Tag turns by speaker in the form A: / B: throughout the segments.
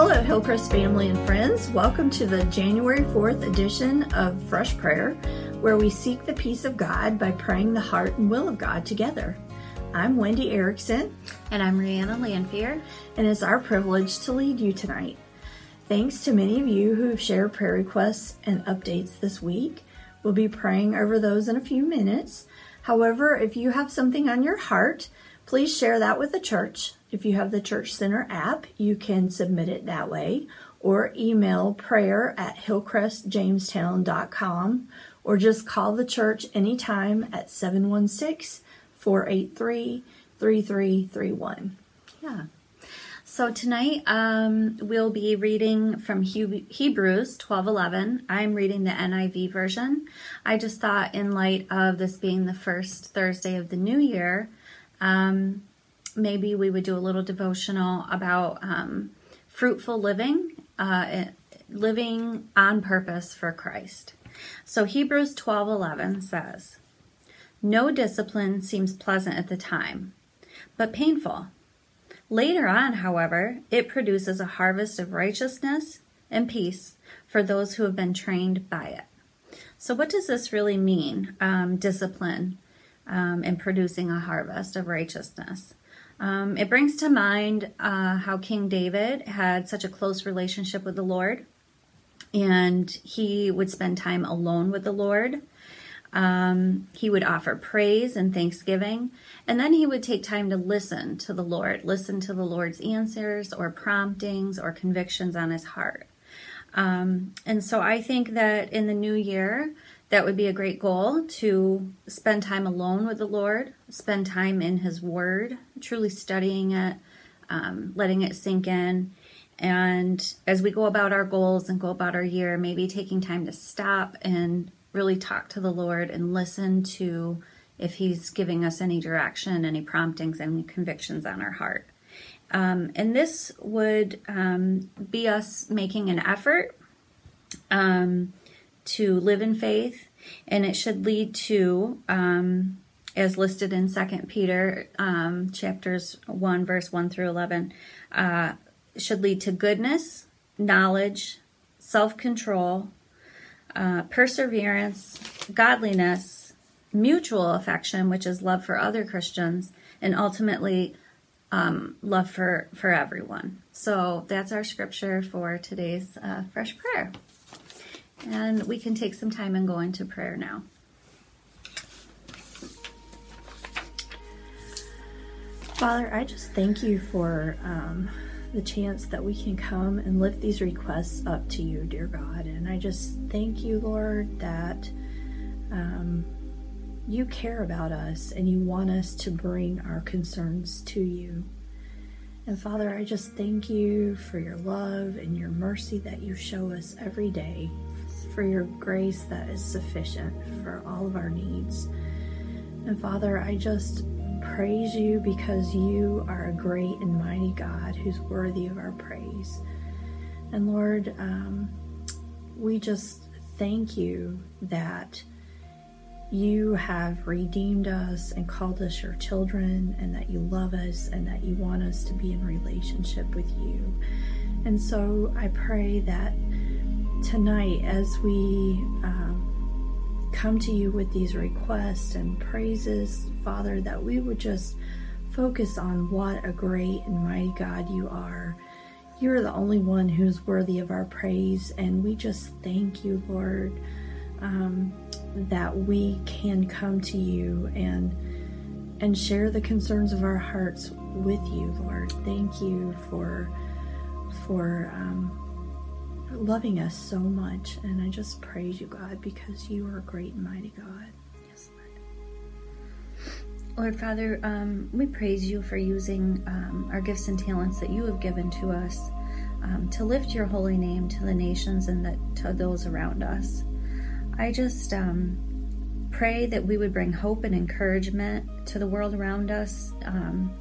A: Hello, Hillcrest family and friends. Welcome to the January 4th edition of Fresh Prayer, where we seek the peace of God by praying the heart and will of God together. I'm Wendy Erickson.
B: And I'm Reanna Lanfear.
A: And it's our privilege to lead you tonight. Thanks to many of you who have shared prayer requests and updates this week. We'll be praying over those in a few minutes. However, if you have something on your heart, please share that with the church. If you have the Church Center app, you can submit it that way or email prayer at hillcrestjamestown.com or just call the church anytime at 716 483 3331.
B: Yeah. So tonight um, we'll be reading from Hebrews 12:11. I'm reading the NIV version. I just thought, in light of this being the first Thursday of the new year, um, maybe we would do a little devotional about um, fruitful living, uh, living on purpose for Christ. So Hebrews 12:11 says, "No discipline seems pleasant at the time, but painful. Later on, however, it produces a harvest of righteousness and peace for those who have been trained by it." So, what does this really mean? Um, discipline um, and producing a harvest of righteousness. Um, it brings to mind uh, how King David had such a close relationship with the Lord, and he would spend time alone with the Lord. Um, he would offer praise and thanksgiving, and then he would take time to listen to the Lord, listen to the Lord's answers or promptings or convictions on his heart. Um, and so I think that in the new year, that would be a great goal to spend time alone with the Lord, spend time in His Word, truly studying it, um, letting it sink in. And as we go about our goals and go about our year, maybe taking time to stop and really talk to the Lord and listen to if He's giving us any direction, any promptings, any convictions on our heart. Um, and this would um, be us making an effort um, to live in faith, and it should lead to, um, as listed in Second Peter um, chapters one, verse one through eleven, uh, should lead to goodness, knowledge, self-control, uh, perseverance, godliness, mutual affection, which is love for other Christians, and ultimately um, love for for everyone. So that's our scripture for today's uh, fresh prayer. And we can take some time and go into prayer now.
A: Father, I just thank you for um, the chance that we can come and lift these requests up to you, dear God. And I just thank you, Lord, that um, you care about us and you want us to bring our concerns to you. And Father, I just thank you for your love and your mercy that you show us every day for your grace that is sufficient for all of our needs. And Father, I just praise you because you are a great and mighty God who's worthy of our praise. And Lord, um, we just thank you that you have redeemed us and called us your children, and that you love us and that you want us to be in relationship with you. And so I pray that tonight as we um, come to you with these requests and praises, Father, that we would just focus on what a great and mighty God you are. You're the only one who's worthy of our praise, and we just thank you, Lord, um, that we can come to you and and share the concerns of our hearts with you, Lord. Thank you for for um, loving us so much. And I just praise you, God, because you are a great and mighty God. Yes,
B: Lord. Lord Father, um, we praise you for using um, our gifts and talents that you have given to us um, to lift your holy name to the nations and the, to those around us. I just um, pray that we would bring hope and encouragement to the world around us. Um,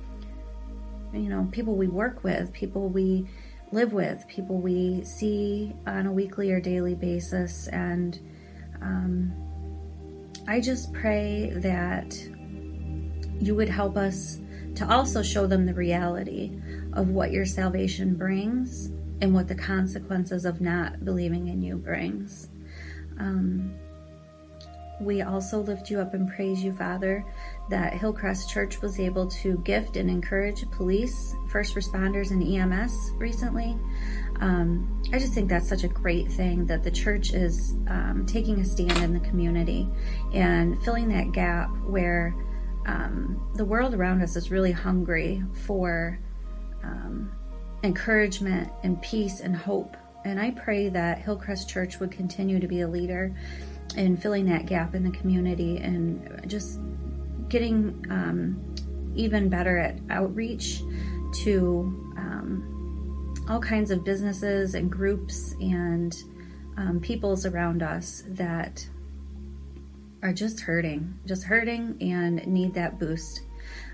B: you know, people we work with, people we live with, people we see on a weekly or daily basis. And um, I just pray that you would help us to also show them the reality of what your salvation brings and what the consequences of not believing in you brings. Um, we also lift you up and praise you, Father, that Hillcrest Church was able to gift and encourage police, first responders, and EMS recently. Um, I just think that's such a great thing that the church is um, taking a stand in the community and filling that gap where um, the world around us is really hungry for um, encouragement and peace and hope. And I pray that Hillcrest Church would continue to be a leader in filling that gap in the community and just getting um, even better at outreach to um, all kinds of businesses and groups and um, peoples around us that are just hurting, just hurting and need that boost.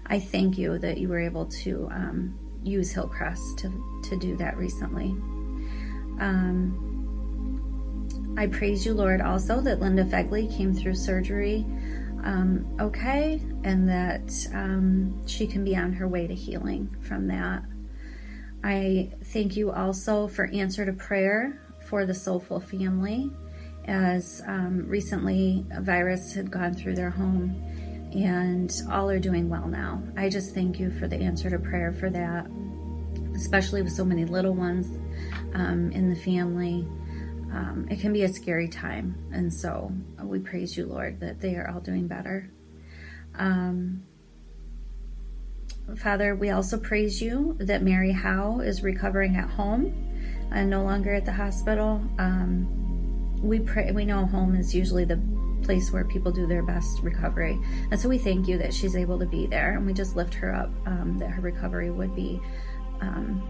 B: I thank you that you were able to um, use Hillcrest to, to do that recently. Um, I praise you, Lord, also that Linda Fegley came through surgery um, okay and that um, she can be on her way to healing from that. I thank you also for answer to prayer for the Soulful family, as um, recently a virus had gone through their home and all are doing well now. I just thank you for the answer to prayer for that, especially with so many little ones um, in the family um, it can be a scary time. And so we praise you, Lord, that they are all doing better. Um, Father, we also praise you that Mary Howe is recovering at home and no longer at the hospital. Um, we pray. We know home is usually the place where people do their best recovery, and so we thank you that she's able to be there, and we just lift her up. Um, that her recovery would be um,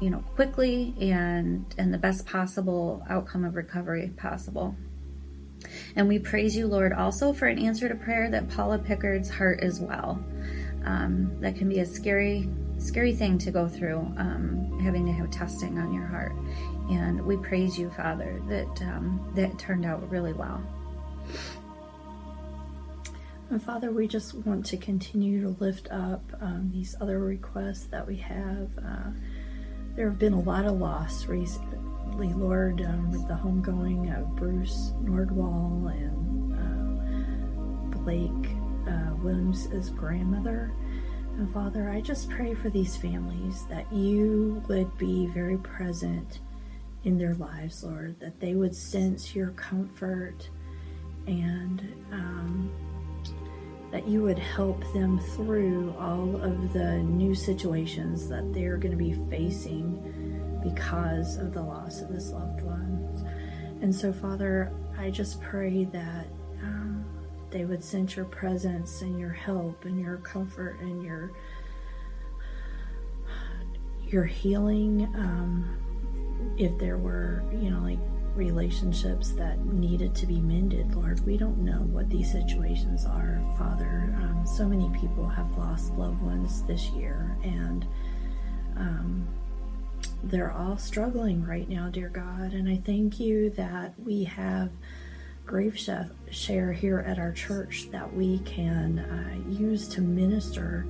B: you know quickly and and the best possible outcome of recovery possible. And we praise you lord also for an answer to prayer that paula pickard's heart is well. Um, that can be a scary scary thing to go through um, having to have testing on your heart. And we praise you father that um, that turned out really well.
A: And Father, we just want to continue to lift up um, these other requests that we have. Uh, there have been a lot of loss recently, Lord, um, with the homegoing of Bruce Nordwall and uh, Blake uh, Williams' grandmother. And Father, I just pray for these families that you would be very present in their lives, Lord, that they would sense your comfort and um, that you would help them through all of the new situations that they're going to be facing because of the loss of this loved one. And so, Father, I just pray that um, they would sense your presence and your help and your comfort and your your healing. Um, if there were, you know, like relationships that needed to be mended, Lord. We don't know what these situations are, Father. Um, so many people have lost loved ones this year, and um, they're all struggling right now, dear God. And I thank you that we have Grief Share here at our church that we can uh, use to minister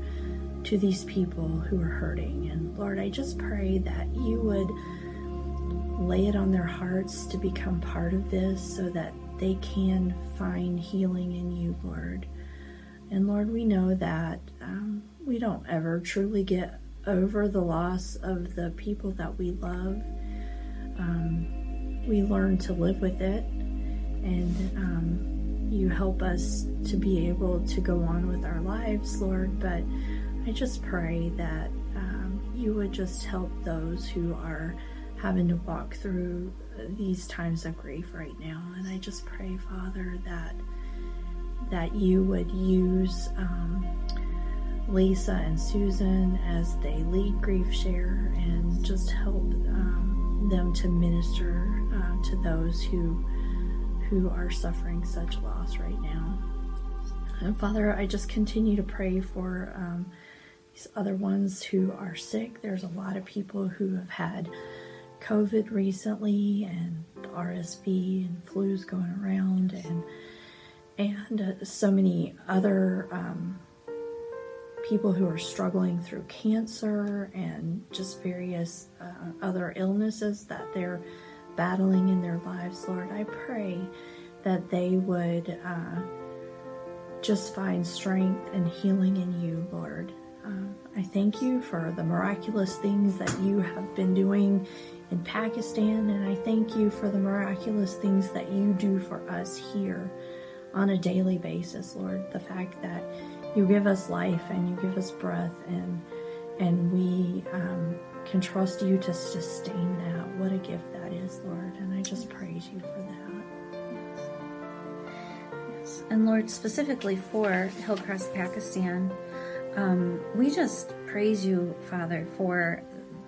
A: to these people who are hurting. And Lord, I just pray that you would lay it on their hearts to become part of this so that they can find healing in you, Lord. And Lord, we know that um, we don't ever truly get over the loss of the people that we love. Um, we learn to live with it, and um, you help us to be able to go on with our lives, Lord. But I just pray that um, you would just help those who are having to walk through these times of grief right now. And I just pray, Father, that that you would use um, Lisa and Susan as they lead Grief Share and just help um, them to minister uh, to those who who are suffering such loss right now. And Father, I just continue to pray for um, these other ones who are sick. There's a lot of people who have had COVID recently and RSV and flus going around and and uh, so many other um, people who are struggling through cancer and just various uh, other illnesses that they're battling in their lives, Lord. I pray that they would uh, just find strength and healing in you, Lord. Uh, I thank you for the miraculous things that you have been doing in Pakistan, and I thank you for the miraculous things that you do for us here on a daily basis, Lord. The fact that you give us life and you give us breath, and and we um, can trust you to sustain that. What a gift that is, Lord. And I just praise you for that.
B: Yes. And Lord, specifically for Hillcrest, Pakistan, um, we just praise you, Father, for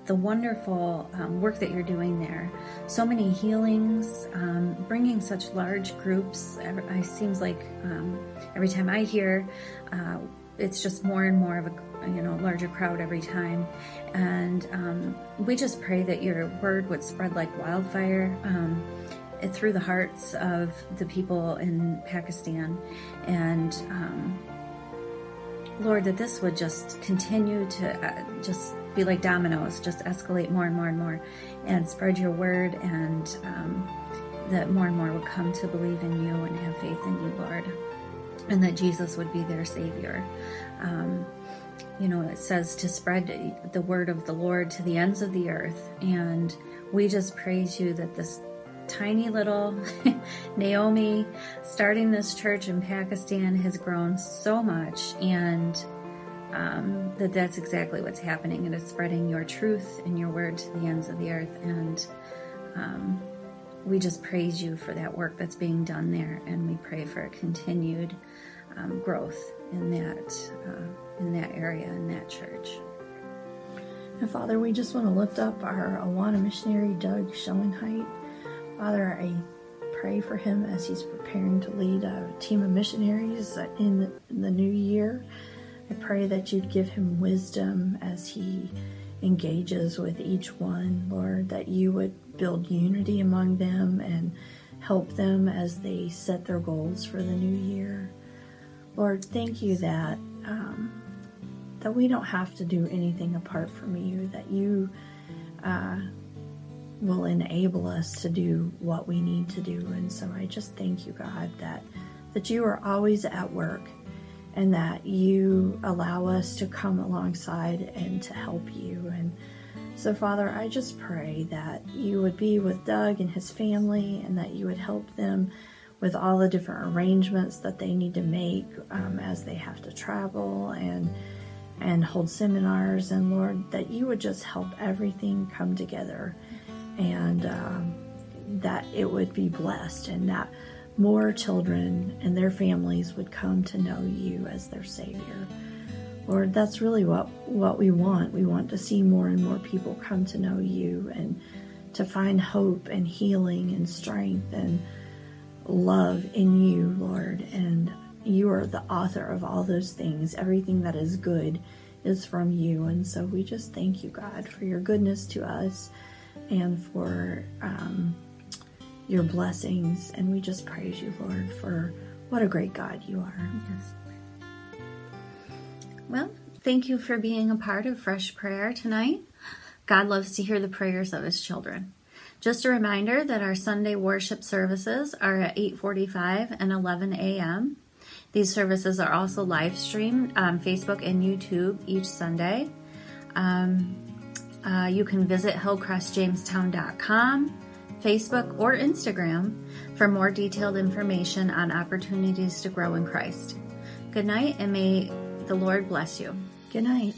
B: the wonderful um, work that you're doing there. So many healings, um, bringing such large groups. It seems like um, every time I hear, uh, it's just more and more of a you know larger crowd every time. And um, we just pray that your word would spread like wildfire um, through the hearts of the people in Pakistan, and um, Lord, that this would just continue to uh, just be like dominoes, just escalate more and more and more, and spread your word, and um, that more and more would come to believe in you and have faith in you, Lord, and that Jesus would be their Savior. Um, you know, it says to spread the word of the Lord to the ends of the earth, and we just praise you that this tiny little Naomi starting this church in Pakistan has grown so much and um, that that's exactly what's happening and it's spreading your truth and your word to the ends of the earth and um, we just praise you for that work that's being done there and we pray for continued um, growth in that uh, in that area in that church
A: and Father, we just want to lift up our Awana missionary, Doug Schoenheit. Father, I pray for him as he's preparing to lead a team of missionaries in the new year. I pray that you'd give him wisdom as he engages with each one, Lord, that you would build unity among them and help them as they set their goals for the new year. Lord, thank you that um, that we don't have to do anything apart from you. That you uh, will enable us to do what we need to do. And so I just thank you, God, that that you are always at work and that you allow us to come alongside and to help you. And so, Father, I just pray that you would be with Doug and his family and that you would help them with all the different arrangements that they need to make um, as they have to travel and and hold seminars and lord that you would just help everything come together and um, that it would be blessed and that more children and their families would come to know you as their Savior. Lord, that's really what, what we want. We want to see more and more people come to know you and to find hope and healing and strength and love in you, Lord. And you are the author of all those things. Everything that is good is from you. And so we just thank you, God, for your goodness to us and for um, your blessings. And we just praise you, Lord, for what a great God you are. Yes.
B: Well, thank you for being a part of Fresh Prayer tonight. God loves to hear the prayers of his children. Just a reminder that our Sunday worship services are at 8:45 and 11 a.m. These services are also live streamed on Facebook and YouTube each Sunday. Um, uh, you can visit hillcrestjamestown.com, Facebook, or Instagram for more detailed information on opportunities to grow in Christ. Good night, and may the Lord bless you.
A: Good night.